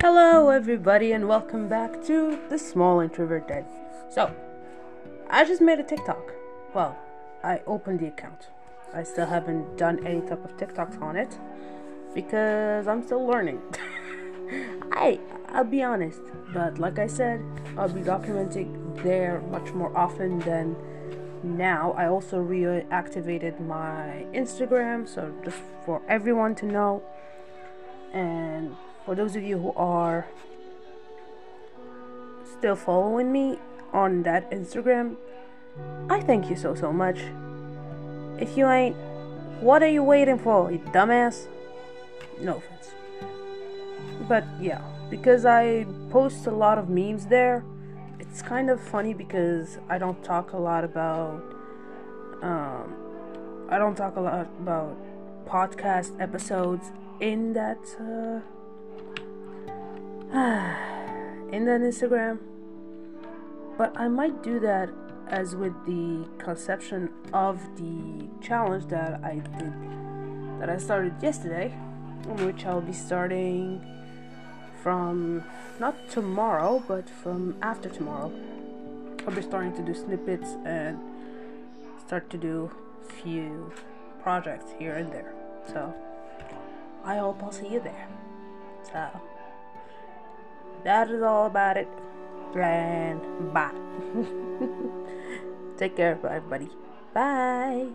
Hello, everybody, and welcome back to the Small Introvert Den. So, I just made a TikTok. Well, I opened the account. I still haven't done any type of TikToks on it because I'm still learning. I I'll be honest, but like I said, I'll be documenting there much more often than now. I also reactivated my Instagram, so just for everyone to know. And for those of you who are still following me on that Instagram, I thank you so so much. If you ain't, what are you waiting for, you dumbass? No offense. But yeah, because I post a lot of memes there, it's kind of funny because I don't talk a lot about um I don't talk a lot about podcast episodes in that uh in that Instagram. But I might do that as with the conception of the challenge that I did that I started yesterday, which I'll be starting from not tomorrow, but from after tomorrow. I'll be starting to do snippets and start to do few projects here and there. So I hope I'll see you there. So that is all about it. And bye. Take care, everybody. Bye.